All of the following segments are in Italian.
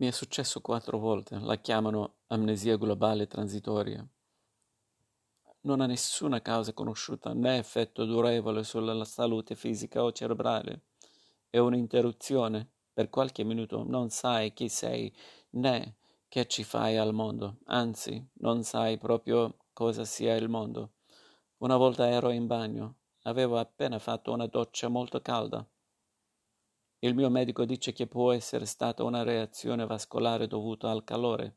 Mi è successo quattro volte, la chiamano amnesia globale transitoria. Non ha nessuna causa conosciuta né effetto durevole sulla salute fisica o cerebrale. È un'interruzione. Per qualche minuto non sai chi sei né che ci fai al mondo, anzi, non sai proprio cosa sia il mondo. Una volta ero in bagno, avevo appena fatto una doccia molto calda. Il mio medico dice che può essere stata una reazione vascolare dovuta al calore,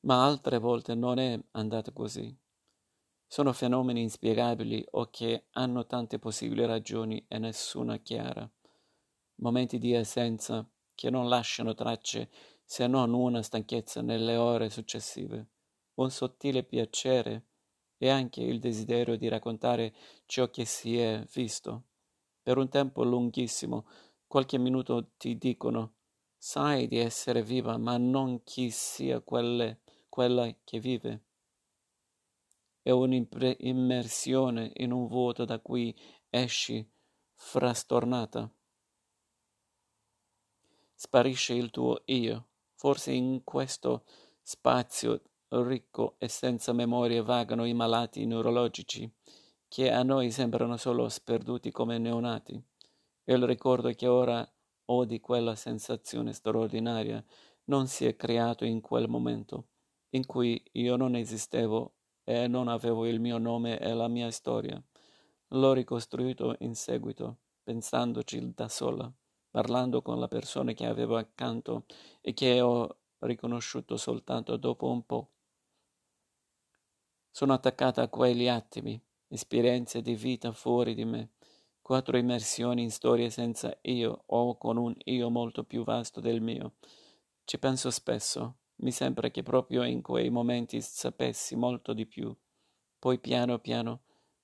ma altre volte non è andata così. Sono fenomeni inspiegabili o che hanno tante possibili ragioni e nessuna chiara. Momenti di essenza che non lasciano tracce se non una stanchezza nelle ore successive, un sottile piacere e anche il desiderio di raccontare ciò che si è visto. Per un tempo lunghissimo qualche minuto ti dicono sai di essere viva, ma non chi sia quelle, quella che vive. È un'immersione in un vuoto da cui esci frastornata. Sparisce il tuo io. Forse in questo spazio ricco e senza memorie vagano i malati neurologici, che a noi sembrano solo sperduti come neonati il ricordo che ora ho di quella sensazione straordinaria non si è creato in quel momento in cui io non esistevo e non avevo il mio nome e la mia storia. L'ho ricostruito in seguito, pensandoci da sola, parlando con la persona che avevo accanto e che ho riconosciuto soltanto dopo un po'. Sono attaccata a quegli attimi, esperienze di vita fuori di me, quattro immersioni in storie senza io o con un io molto più vasto del mio. Ci penso spesso, mi sembra che proprio in quei momenti sapessi molto di più. Poi piano piano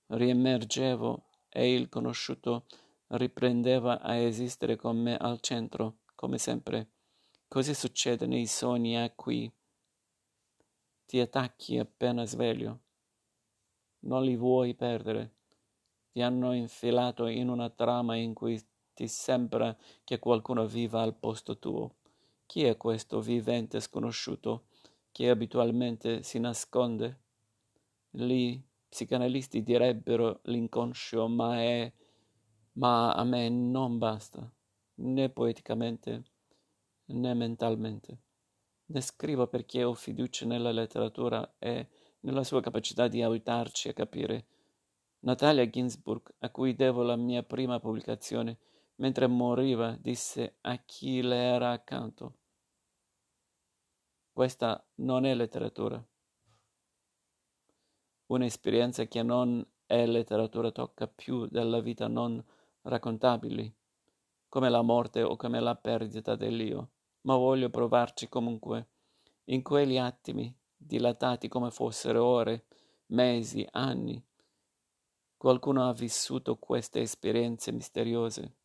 riemergevo e il conosciuto riprendeva a esistere con me al centro, come sempre. Così succede nei sogni a cui ti attacchi appena sveglio. Non li vuoi perdere ti hanno infilato in una trama in cui ti sembra che qualcuno viva al posto tuo. Chi è questo vivente sconosciuto che abitualmente si nasconde? Gli psicanalisti direbbero l'inconscio, ma è ma a me non basta, né poeticamente né mentalmente. Ne scrivo perché ho fiducia nella letteratura e nella sua capacità di aiutarci a capire Natalia Ginsburg, a cui devo la mia prima pubblicazione, mentre moriva, disse a chi le era accanto. Questa non è letteratura. Un'esperienza che non è letteratura tocca più della vita non raccontabili, come la morte o come la perdita dell'io, ma voglio provarci comunque, in quegli attimi, dilatati come fossero ore, mesi, anni, Qualcuno ha vissuto queste esperienze misteriose